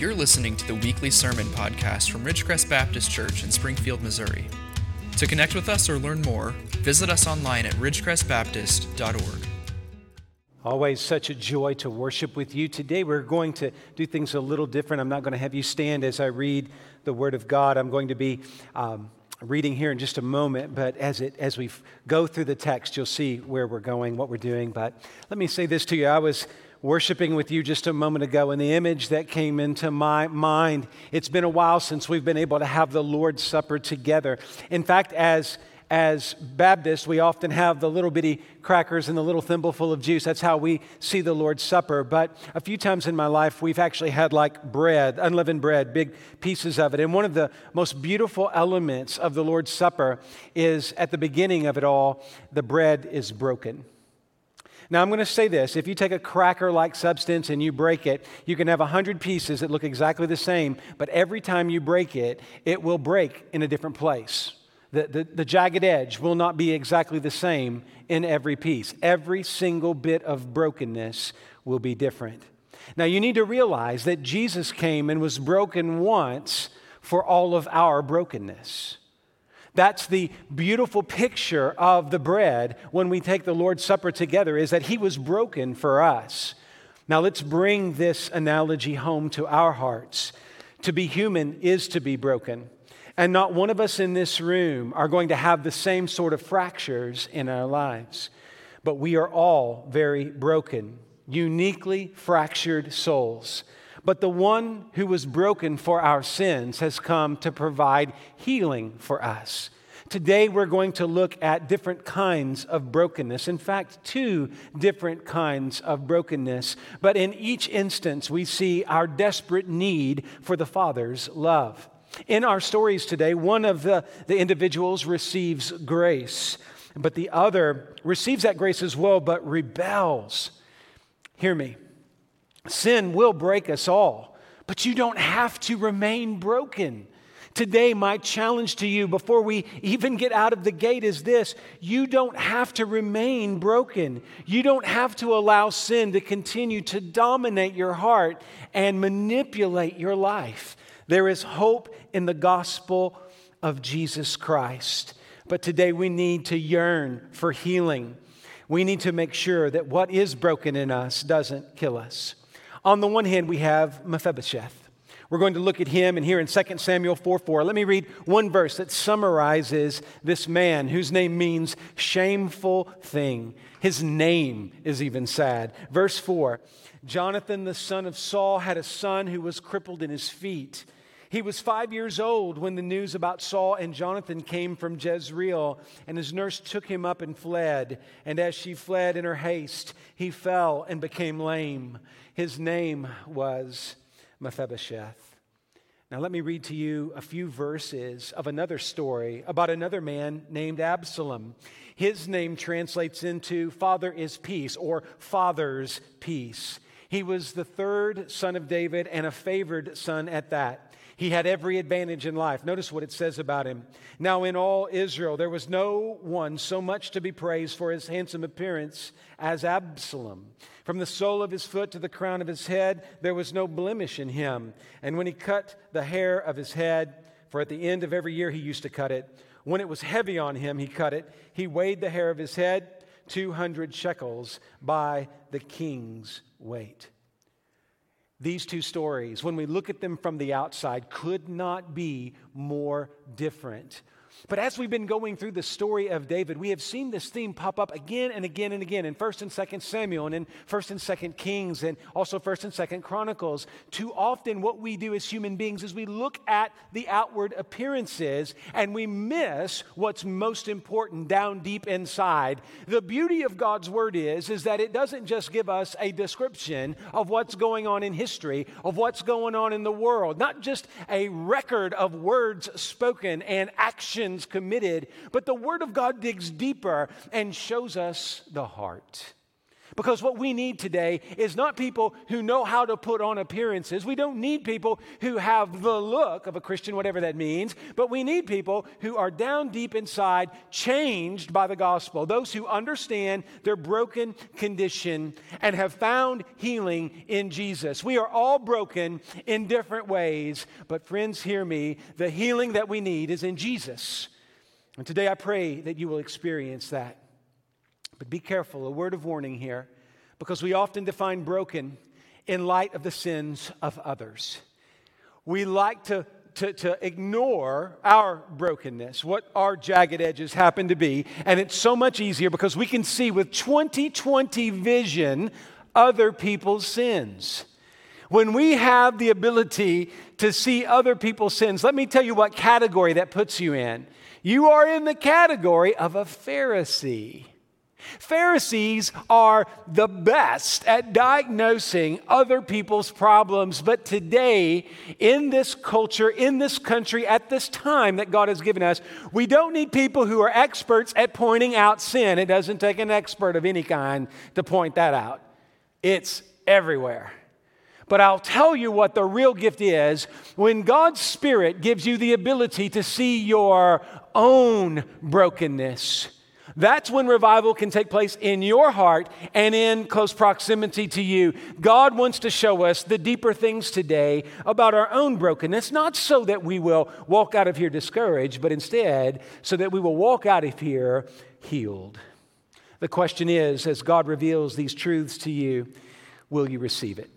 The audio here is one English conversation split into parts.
You're listening to the weekly sermon podcast from Ridgecrest Baptist Church in Springfield, Missouri. To connect with us or learn more, visit us online at ridgecrestbaptist.org. Always such a joy to worship with you. Today we're going to do things a little different. I'm not going to have you stand as I read the Word of God. I'm going to be um, reading here in just a moment, but as, it, as we go through the text, you'll see where we're going, what we're doing. But let me say this to you. I was worshiping with you just a moment ago, and the image that came into my mind, it's been a while since we've been able to have the Lord's Supper together. In fact, as as Baptists, we often have the little bitty crackers and the little thimble full of juice. That's how we see the Lord's Supper. But a few times in my life, we've actually had like bread, unleavened bread, big pieces of it. And one of the most beautiful elements of the Lord's Supper is at the beginning of it all, the bread is broken. Now, I'm going to say this if you take a cracker like substance and you break it, you can have 100 pieces that look exactly the same, but every time you break it, it will break in a different place. The, the, the, jagged edge will not be exactly the same in every piece. Every single bit of brokenness will be different. Now, you need to realize that Jesus came and was broken once for all of our brokenness. That's the beautiful picture of the bread when we take the Lord's Supper together, is that He was broken for us. Now, let's bring this analogy home to our hearts. To be human is to be broken. And not one of us in this room are going to have the same sort of fractures in our lives. But we are all very broken, uniquely fractured souls. But the one who was broken for our sins has come to provide healing for us. Today, we're going to look at different kinds of brokenness. In fact, two different kinds of brokenness. But in each instance, we see our desperate need for the Father's love. In our stories today, one of the, the individuals receives grace, but the other receives that grace as well, but rebels. Hear me. Sin will break us all, but you don't have to remain broken. Today, my challenge to you before we even get out of the gate is this you don't have to remain broken. You don't have to allow sin to continue to dominate your heart and manipulate your life. There is hope in the gospel of Jesus Christ. But today we need to yearn for healing. We need to make sure that what is broken in us doesn't kill us. On the one hand, we have Mephibosheth. We're going to look at him and here in 2 Samuel 4 4. Let me read one verse that summarizes this man whose name means shameful thing. His name is even sad. Verse 4 Jonathan, the son of Saul, had a son who was crippled in his feet. He was five years old when the news about Saul and Jonathan came from Jezreel, and his nurse took him up and fled. And as she fled in her haste, he fell and became lame. His name was Mephibosheth. Now, let me read to you a few verses of another story about another man named Absalom. His name translates into Father is peace or Father's peace. He was the third son of David and a favored son at that. He had every advantage in life. Notice what it says about him. Now, in all Israel, there was no one so much to be praised for his handsome appearance as Absalom. From the sole of his foot to the crown of his head, there was no blemish in him. And when he cut the hair of his head, for at the end of every year he used to cut it, when it was heavy on him, he cut it. He weighed the hair of his head 200 shekels by the king's weight. These two stories, when we look at them from the outside, could not be more different. But as we've been going through the story of David, we have seen this theme pop up again and again and again in 1st and 2nd Samuel and in 1st and 2nd Kings and also 1st and 2nd Chronicles. Too often, what we do as human beings is we look at the outward appearances and we miss what's most important down deep inside. The beauty of God's word is, is that it doesn't just give us a description of what's going on in history, of what's going on in the world, not just a record of words spoken and actions actions committed, but the Word of God digs deeper and shows us the heart. Because what we need today is not people who know how to put on appearances. We don't need people who have the look of a Christian, whatever that means, but we need people who are down deep inside, changed by the gospel. Those who understand their broken condition and have found healing in Jesus. We are all broken in different ways, but friends, hear me. The healing that we need is in Jesus. And today I pray that you will experience that. But be careful, a word of warning here, because we often define broken in light of the sins of others. We like to, to, to ignore our brokenness, what our jagged edges happen to be, and it's so much easier because we can see with 2020 vision other people's sins. When we have the ability to see other people's sins, let me tell you what category that puts you in. You are in the category of a Pharisee. Pharisees are the best at diagnosing other people's problems, but today, in this culture, in this country, at this time that God has given us, we don't need people who are experts at pointing out sin. It doesn't take an expert of any kind to point that out, it's everywhere. But I'll tell you what the real gift is when God's Spirit gives you the ability to see your own brokenness that's when revival can take place in your heart and in close proximity to you. God wants to show us the deeper things today about our own brokenness, not so that we will walk out of here discouraged, but instead so that we will walk out of here healed. The question is as God reveals these truths to you, will you receive it?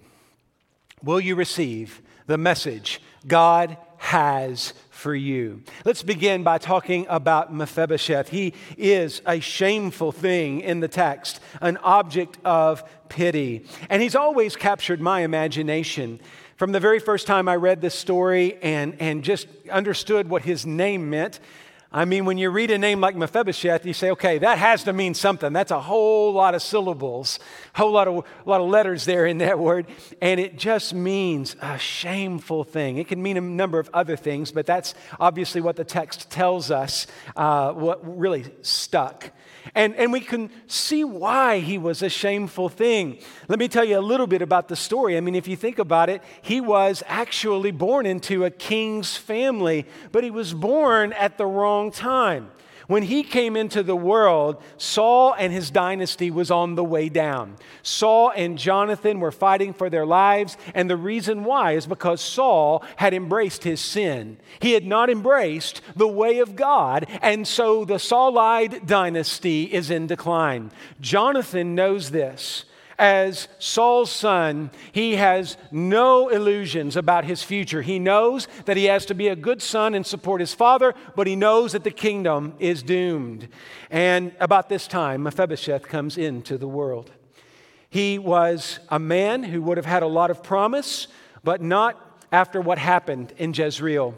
Will you receive the message God has for you. Let's begin by talking about Mephibosheth. He is a shameful thing in the text, an object of pity. And he's always captured my imagination. From the very first time I read this story and, and just understood what his name meant, I mean, when you read a name like Mephibosheth, you say, okay, that has to mean something. That's a whole lot of syllables, a whole lot of, lot of letters there in that word. And it just means a shameful thing. It can mean a number of other things, but that's obviously what the text tells us, uh, what really stuck. And, and we can see why he was a shameful thing. Let me tell you a little bit about the story. I mean, if you think about it, he was actually born into a king's family, but he was born at the wrong time. When he came into the world, Saul and his dynasty was on the way down. Saul and Jonathan were fighting for their lives, and the reason why is because Saul had embraced his sin. He had not embraced the way of God, and so the Saulite dynasty is in decline. Jonathan knows this as Saul's son, he has no illusions about his future. He knows that he has to be a good son and support his father, but he knows that the kingdom is doomed. And about this time, Mephibosheth comes into the world. He was a man who would have had a lot of promise, but not after what happened in Jezreel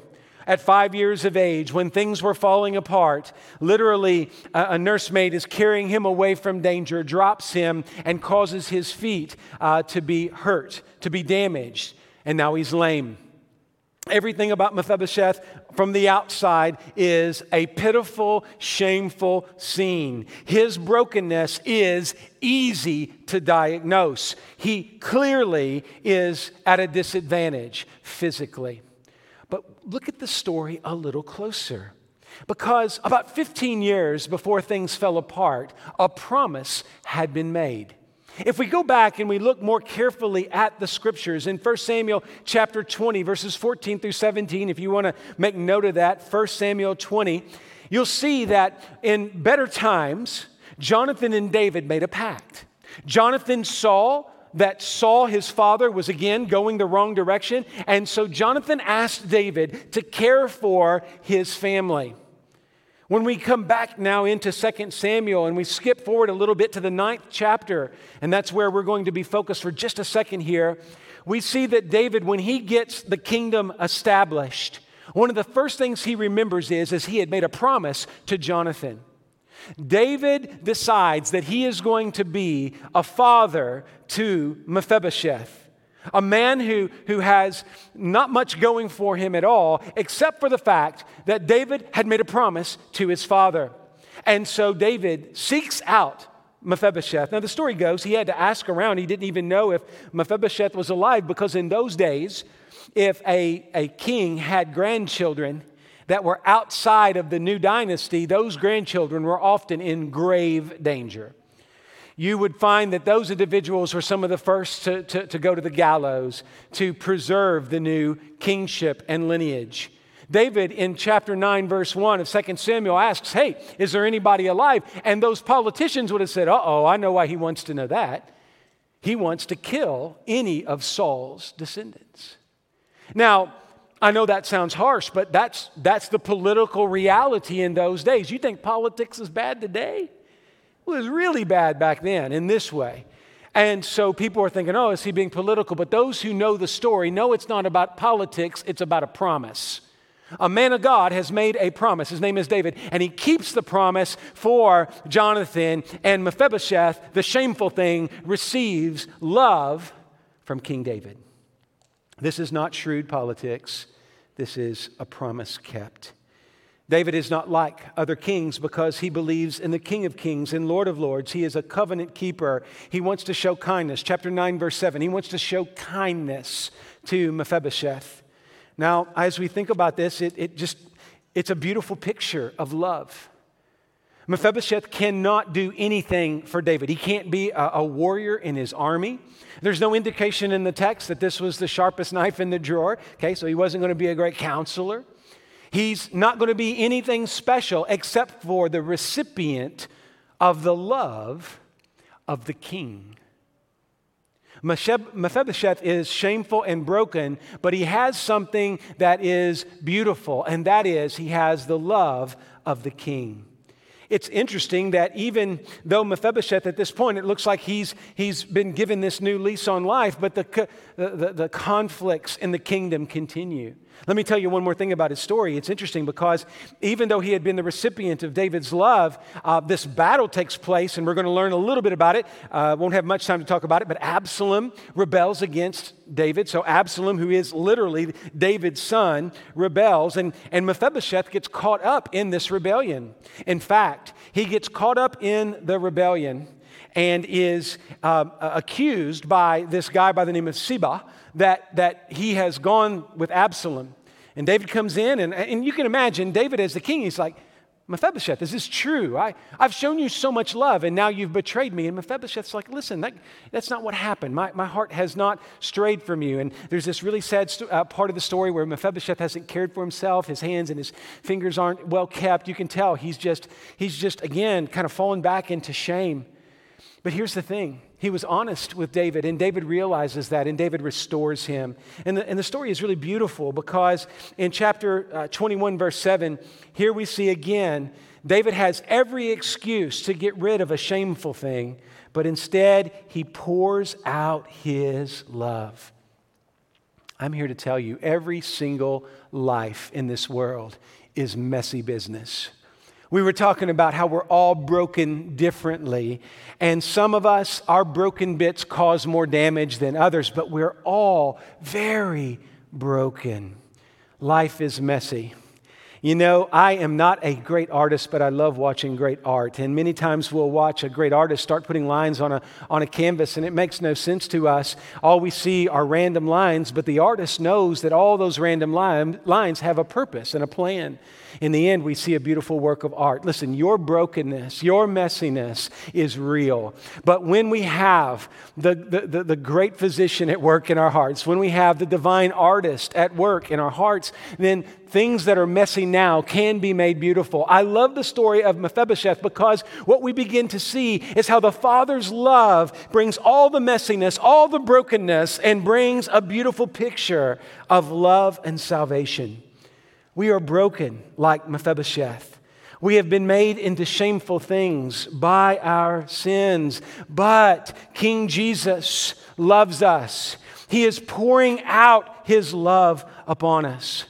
at five years of age, when things were falling apart, literally a, a nursemaid is carrying him away from danger, drops him, and causes his feet uh, to be hurt, to be damaged, and now he's lame. Everything about Mephibosheth from the outside is a pitiful, shameful scene. His brokenness is easy to diagnose. He clearly is at a disadvantage physically. But look at the story a little closer. Because about 15 years before things fell apart, a promise had been made. If we go back and we look more carefully at the scriptures in 1 Samuel chapter 20, verses 14 through 17, if you want to make note of that, 1 Samuel 20, you'll see that in better times, Jonathan and David made a pact. Jonathan saw that Saul, his father, was again going the wrong direction. And so Jonathan asked David to care for his family. When we come back now into 2 Samuel and we skip forward a little bit to the ninth chapter, and that's where we're going to be focused for just a second here, we see that David, when he gets the kingdom established, one of the first things he remembers is, is he had made a promise to Jonathan. David decides that he is going to be a father to Mephibosheth, a man who, who has not much going for him at all, except for the fact that David had made a promise to his father. And so David seeks out Mephibosheth. Now, the story goes he had to ask around. He didn't even know if Mephibosheth was alive because in those days, if a, a king had grandchildren that were outside of the new dynasty, those grandchildren were often in grave danger. You would find that those individuals were some of the first to, to, to go to the gallows to preserve the new kingship and lineage. David in chapter 9, verse 1 of 2 Samuel asks, Hey, is there anybody alive? And those politicians would have said, Uh oh, I know why he wants to know that. He wants to kill any of Saul's descendants. Now, I know that sounds harsh, but that's, that's the political reality in those days. You think politics is bad today? Was really bad back then in this way. And so people are thinking, oh, is he being political? But those who know the story know it's not about politics, it's about a promise. A man of God has made a promise. His name is David, and he keeps the promise for Jonathan. And Mephibosheth, the shameful thing, receives love from King David. This is not shrewd politics, this is a promise kept. David is not like other kings because he believes in the King of Kings and Lord of Lords. He is a covenant keeper. He wants to show kindness. Chapter 9, verse 7. He wants to show kindness to Mephibosheth. Now, as we think about this, it, it just, it's a beautiful picture of love. Mephibosheth cannot do anything for David. He can't be a, a, warrior in his army. There's no indication in the text that this was the sharpest knife in the drawer. Okay, so he wasn't going to be a great counselor. He's not going to be anything special except for the recipient of the love of the king. Mephibosheth is shameful and broken, but he has something that is beautiful, and that is he has the love of the king. It's interesting that even though Mephibosheth at this point, it looks like he's, he's been given this new lease on life, but the, the, the conflicts in the kingdom continue. Let me tell you one more thing about his story. It's interesting because even though he had been the recipient of David's love, uh, this battle takes place, and we're going to learn a little bit about it. Uh, won't have much time to talk about it, but Absalom rebels against David. So Absalom, who is literally David's son, rebels, and, and Mephibosheth gets caught up in this rebellion. In fact, he gets caught up in the rebellion and is uh, accused by this guy by the name of Ziba that, that he has gone with Absalom. And David comes in, and, and you can imagine David as the king, he's like, Mephibosheth, is this true? I, I've shown you so much love, and now you've betrayed me. And Mephibosheth's like, listen, that, that's not what happened. My, my heart has not strayed from you. And there's this really sad st- uh, part of the story where Mephibosheth hasn't cared for himself. His hands and his fingers aren't well kept. You can tell he's just, he's just again, kind of fallen back into shame. But here's the thing he was honest with David, and David realizes that, and David restores him. And the, and the story is really beautiful because in chapter uh, 21, verse 7, here we see again David has every excuse to get rid of a shameful thing, but instead he pours out his love. I'm here to tell you every single life in this world is messy business. We were talking about how we're all broken differently. And some of us, our broken bits cause more damage than others, but we're all very broken. Life is messy. You know, I am not a great artist, but I love watching great art. And many times we'll watch a great artist start putting lines on a, on a canvas, and it makes no sense to us. All we see are random lines, but the artist knows that all those random line, lines have a purpose and a plan. In the end, we see a beautiful work of art. Listen, your brokenness, your messiness is real. But when we have the, the, the, the great physician at work in our hearts, when we have the divine artist at work in our hearts, then things that are messy now can be made beautiful. I love the story of Mephibosheth because what we begin to see is how the Father's love brings all the messiness, all the brokenness, and brings a beautiful picture of love and salvation. We are broken like Mephibosheth. We have been made into shameful things by our sins, but King Jesus loves us. He is pouring out his love upon us.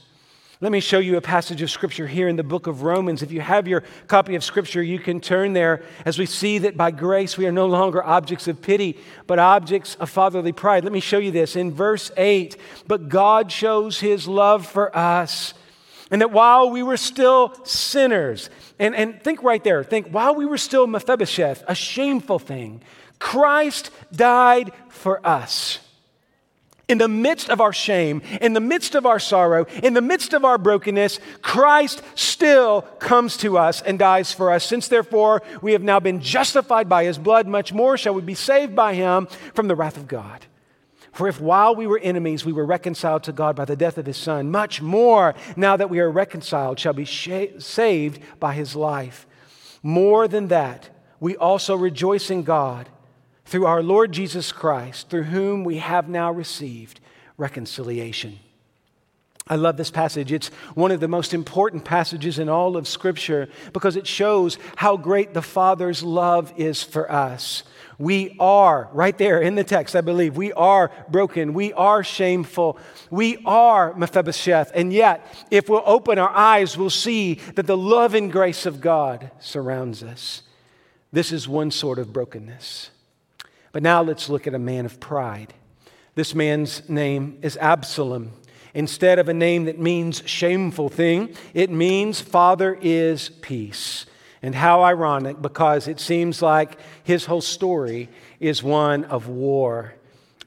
Let me show you a passage of scripture here in the book of Romans. If you have your copy of scripture, you can turn there as we see that by grace we are no longer objects of pity, but objects of fatherly pride. Let me show you this in verse 8. But God shows his love for us And that while we were still sinners, and, and think right there, think while we were still Mephibosheth, a shameful thing, Christ died for us. In the midst of our shame, in the midst of our sorrow, in the midst of our brokenness, Christ still comes to us and dies for us. Since therefore we have now been justified by his blood, much more shall we be saved by him from the wrath of God. For if while we were enemies we were reconciled to God by the death of his Son, much more now that we are reconciled shall be sh- saved by his life. More than that, we also rejoice in God through our Lord Jesus Christ, through whom we have now received reconciliation. I love this passage. It's one of the most important passages in all of Scripture because it shows how great the Father's love is for us. We are, right there in the text, I believe, we are broken. We are shameful. We are Mephibosheth. And yet, if we'll open our eyes, we'll see that the love and grace of God surrounds us. This is one sort of brokenness. But now let's look at a man of pride. This man's name is Absalom. Instead of a name that means shameful thing, it means Father is peace. And how ironic, because it seems like his whole story is one of war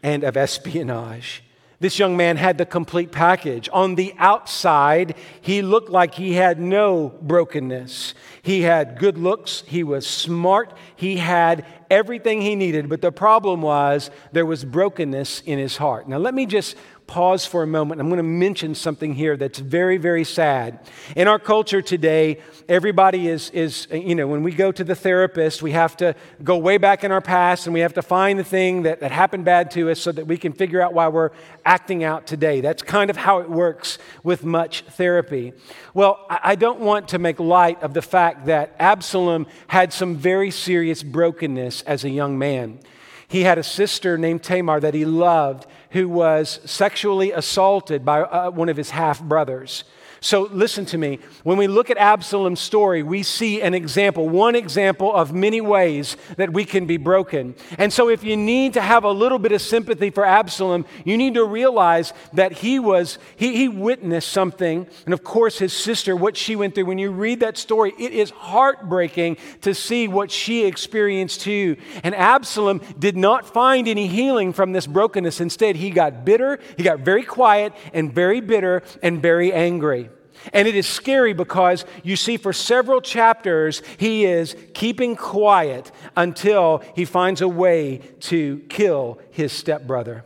and of espionage. This young man had the complete package. On the outside, he looked like he had no brokenness. He had good looks, he was smart, he had everything he needed. But the problem was there was brokenness in his heart. Now, let me just pause for a moment. I'm going to mention something here that's very, very sad. In our culture today, everybody is, is, you know, when we go to the therapist, we have to go way back in our past and we have to find the thing that, that happened bad to us so that we can figure out why we're acting out today. That's kind of how it works with much therapy. Well, I don't want to make light of the fact that Absalom had some very serious brokenness as a young man. He had a sister named Tamar that he loved who was sexually assaulted by uh, one of his half brothers. So, listen to me. When we look at Absalom's story, we see an example, one example of many ways that we can be broken. And so, if you need to have a little bit of sympathy for Absalom, you need to realize that he was, he, he witnessed something. And of course, his sister, what she went through. When you read that story, it is heartbreaking to see what she experienced too. And Absalom did not find any healing from this brokenness. Instead, he got bitter, he got very quiet, and very bitter, and very angry. And it is scary because you see, for several chapters, he is keeping quiet until he finds a way to kill his stepbrother.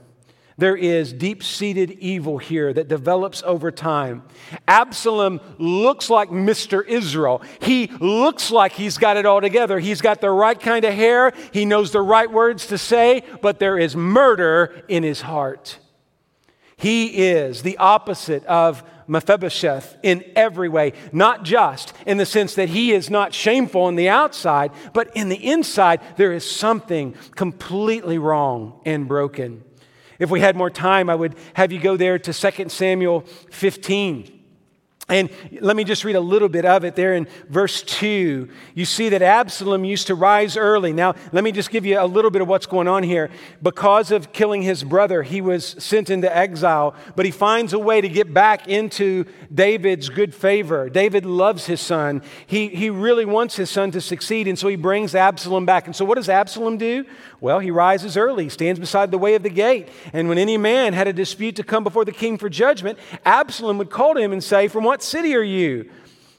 There is deep seated evil here that develops over time. Absalom looks like Mr. Israel. He looks like he's got it all together. He's got the right kind of hair, he knows the right words to say, but there is murder in his heart. He is the opposite of Mephibosheth in every way, not just in the sense that he is not shameful on the outside, but in the inside, there is something completely wrong and broken. If we had more time, I would have you go there to 2 Samuel 15. And let me just read a little bit of it there in verse 2. You see that Absalom used to rise early. Now, let me just give you a little bit of what's going on here. Because of killing his brother, he was sent into exile, but he finds a way to get back into David's good favor. David loves his son. He, he really wants his son to succeed, and so he brings Absalom back. And so, what does Absalom do? Well, he rises early, stands beside the way of the gate. And when any man had a dispute to come before the king for judgment, Absalom would call to him and say, From what city are you?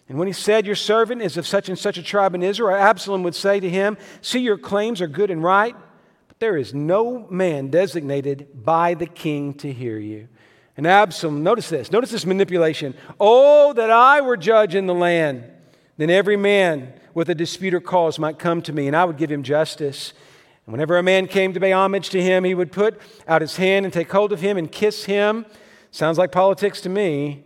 And when he said, Your servant is of such and such a tribe in Israel, Absalom would say to him, See, your claims are good and right, but there is no man designated by the king to hear you. And Absalom, notice this, notice this manipulation. Oh, that I were judge in the land. Then every man with a dispute or cause might come to me, and I would give him justice. And whenever a man came to pay homage to him, he would put out his hand and take hold of him and kiss him. Sounds like politics to me.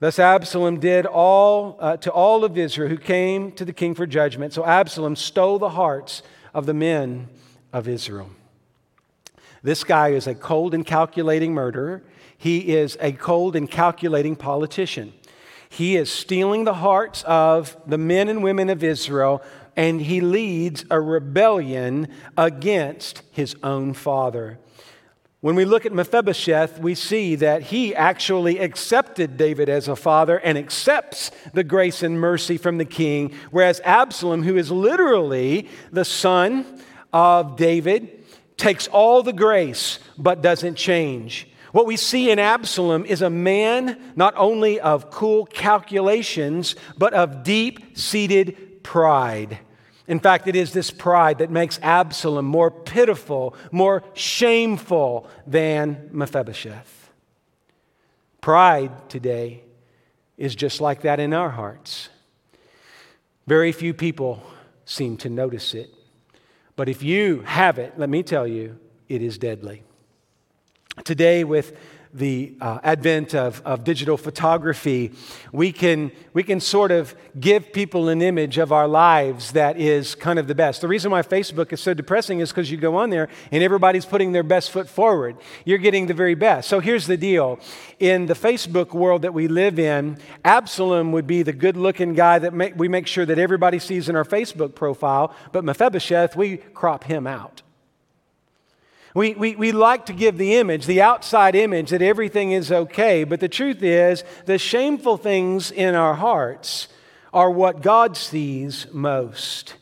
Thus Absalom did all uh, to all of Israel who came to the king for judgment. So Absalom stole the hearts of the men of Israel. This guy is a cold and calculating murderer. He is a cold and calculating politician. He is stealing the hearts of the men and women of Israel and he leads a rebellion against his own father. When we look at Mephibosheth, we see that he actually accepted David as a father and accepts the grace and mercy from the king, whereas Absalom, who is literally the son of David, takes all the grace but doesn't change. What we see in Absalom is a man not only of cool calculations, but of deep seated pride. In fact, it is this pride that makes Absalom more pitiful, more shameful than Mephibosheth. Pride today is just like that in our hearts. Very few people seem to notice it. But if you have it, let me tell you, it is deadly. Today, with the uh, advent of, of digital photography, we can, we can sort of give people an image of our lives that is kind of the best. The reason why Facebook is so depressing is because you go on there and everybody's putting their best foot forward. You're getting the very best. So here's the deal in the Facebook world that we live in, Absalom would be the good looking guy that we make sure that everybody sees in our Facebook profile, but Mephibosheth, we crop him out. We, we, we like to give the image, the outside image, that everything is okay, but the truth is, the shameful things in our hearts are what God sees most.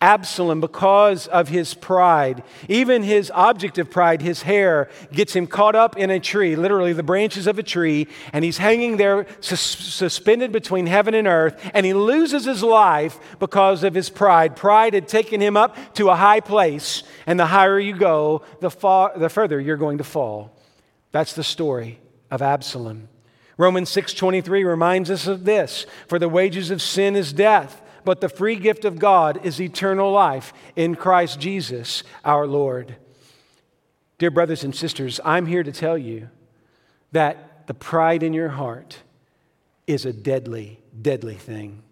Absalom, because of his pride, even his object of pride, his hair, gets him caught up in a tree, literally the branches of a tree, and he's hanging there sus- suspended between heaven and earth, and he loses his life because of his pride. Pride had taken him up to a high place, and the higher you go, the, far, the further you're going to fall. That's the story of Absalom. Romans 6:23 reminds us of this, for the wages of sin is death but the free gift of God is eternal life in Christ Jesus our Lord. Dear brothers and sisters, I'm here to tell you that the pride in your heart is a deadly, deadly thing.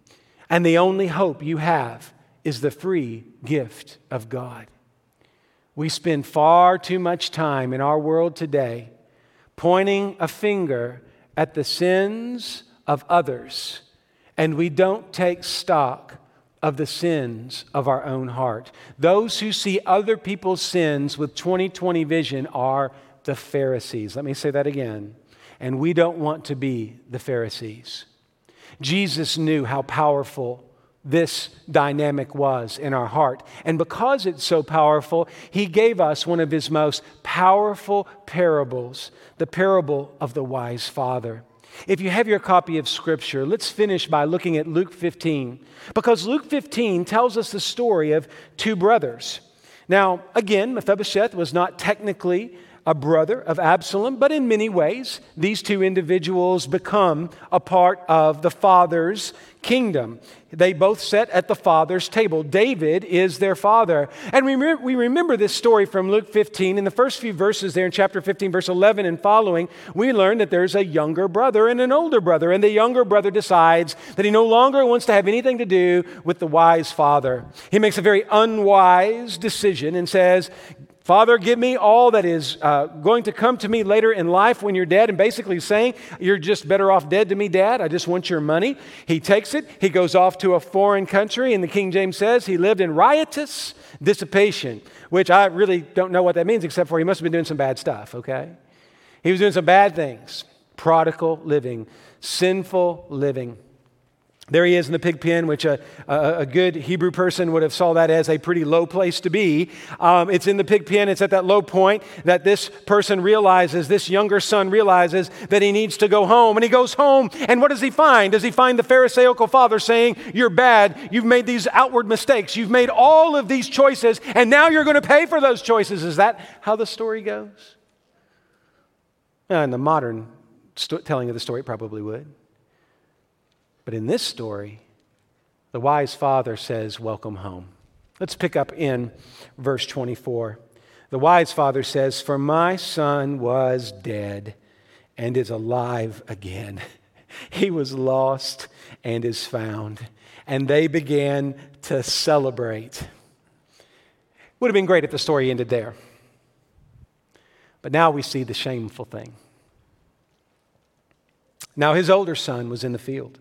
And the only hope you have is the free gift of God. We spend far too much time in our world today pointing a finger at the sins of others and we don't take stock of the sins of our own heart. Those who see other people's sins with 2020 vision are the Pharisees. Let me say that again. And we don't want to be the Pharisees. Jesus knew how powerful this dynamic was in our heart. And because it's so powerful, he gave us one of his most powerful parables, the parable of the wise father. If you have your copy of Scripture, let's finish by looking at Luke 15, because Luke 15 tells us the story of two brothers. Now, again, Mephibosheth was not technically a brother of Absalom, but in many ways, these two individuals become a part of the father's kingdom. They both sit at the father's table. David is their father. And we, re- we remember this story from Luke 15. In the first few verses there in chapter 15, verse 11 and following, we learn that there's a younger brother and an older brother. And the younger brother decides that he no longer wants to have anything to do with the wise father. He makes a very unwise decision and says, Father, give me all that is uh, going to come to me later in life when you're dead. And basically saying, You're just better off dead to me, Dad. I just want your money. He takes it. He goes off to a foreign country. And the King James says he lived in riotous dissipation, which I really don't know what that means, except for he must have been doing some bad stuff, okay? He was doing some bad things prodigal living, sinful living. There he is in the pig pen, which a, a, good Hebrew person would have saw that as a pretty low place to be. Um, it's in the pig pen. It's at that low point that this person realizes, this younger son realizes that he needs to go home. And he goes home, and what does he find? Does he find the Pharisaical father saying, You're bad. You've made these outward mistakes. You've made all of these choices, and now you're going to pay for those choices. Is that how the story goes? Uh, in the modern st- telling of the story, it probably would. But in this story, the wise father says, Welcome home. Let's pick up in verse 24. The wise father says, For my son was dead and is alive again. He was lost and is found. And they began to celebrate. Would have been great if the story ended there. But now we see the shameful thing. Now his older son was in the field.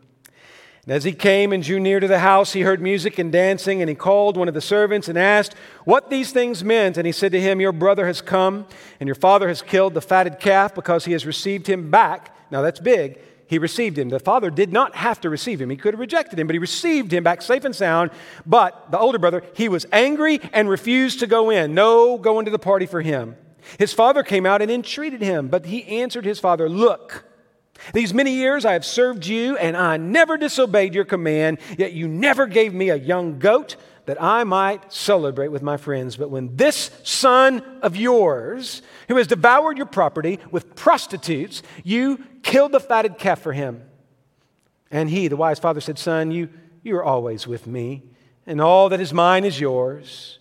And as he came and drew near to the house, he heard music and dancing, and he called one of the servants and asked what these things meant. And he said to him, Your brother has come, and your father has killed the fatted calf because he has received him back. Now that's big. He received him. The father did not have to receive him. He could have rejected him, but he received him back safe and sound. But the older brother, he was angry and refused to go in. No going to the party for him. His father came out and entreated him, but he answered his father, Look, these many years I have served you, and I never disobeyed your command, yet you never gave me a young goat that I might celebrate with my friends. But when this son of yours, who has devoured your property with prostitutes, you killed the fatted calf for him. And he, the wise father, said, Son, you, you are always with me, and all that is mine is yours.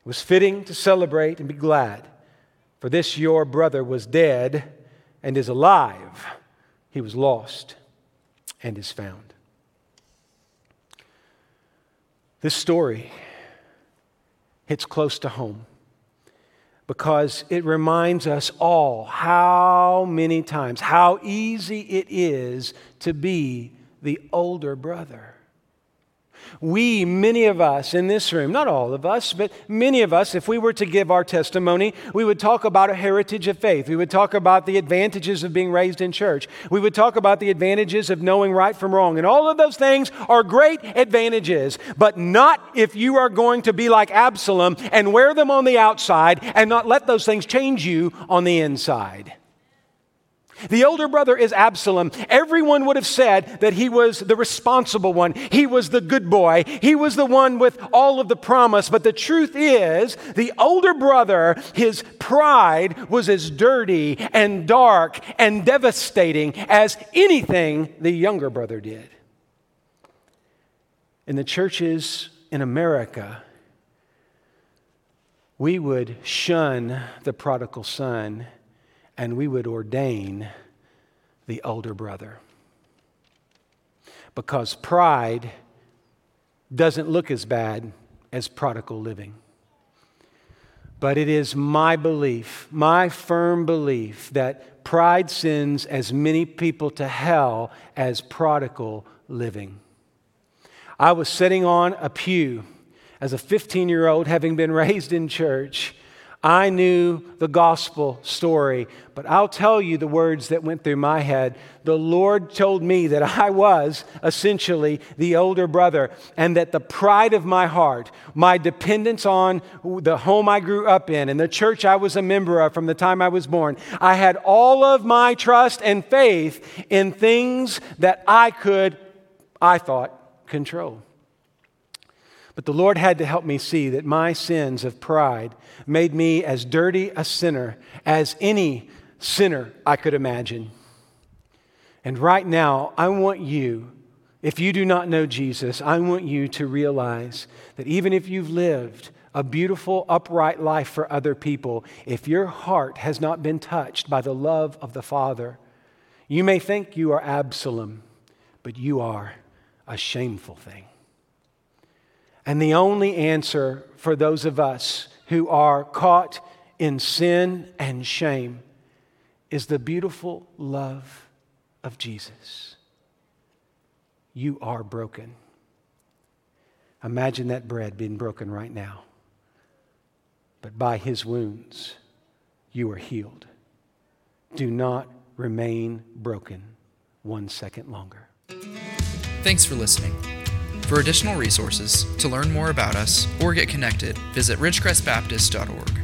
It was fitting to celebrate and be glad, for this your brother was dead and is alive he was lost and is found. This story hits close to home because it reminds us all how many times, how easy it is to be the older brother. We, many of us in this room, not all of us, but many of us, if we were to give our testimony, we would talk about a heritage of faith. We would talk about the advantages of being raised in church. We would talk about the advantages of knowing right from wrong. And all of those things are great advantages, but not if you are going to be like Absalom and wear them on the outside and not let those things change you on the inside. The older brother is Absalom. Everyone would have said that he was the responsible one. He was the good boy. He was the one with all of the promise. But the truth is, the older brother, his pride was as dirty and dark and devastating as anything the younger brother did. In the churches in America, we would shun the prodigal son and we would ordain the older brother. Because pride doesn't look as bad as prodigal living. But it is my belief, my firm belief, that pride sends as many people to hell as prodigal living. I was sitting on a pew as a 15 year old, having been raised in church, I knew the gospel story, but I'll tell you the words that went through my head. The Lord told me that I was essentially the older brother, and that the pride of my heart, my dependence on the home I grew up in and the church I was a member of from the time I was born, I had all of my trust and faith in things that I could, I thought, control. But the Lord had to help me see that my sins of pride made me as dirty a sinner as any sinner I could imagine. And right now, I want you, if you do not know Jesus, I want you to realize that even if you've lived a beautiful, upright life for other people, if your heart has not been touched by the love of the Father, you may think you are Absalom, but you are a shameful thing. And the only answer for those of us who are caught in sin and shame is the beautiful love of Jesus. You are broken. Imagine that bread being broken right now. But by his wounds, you are healed. Do not remain broken one second longer. Thanks for listening. For additional resources, to learn more about us, or get connected, visit ridgecrestbaptist.org.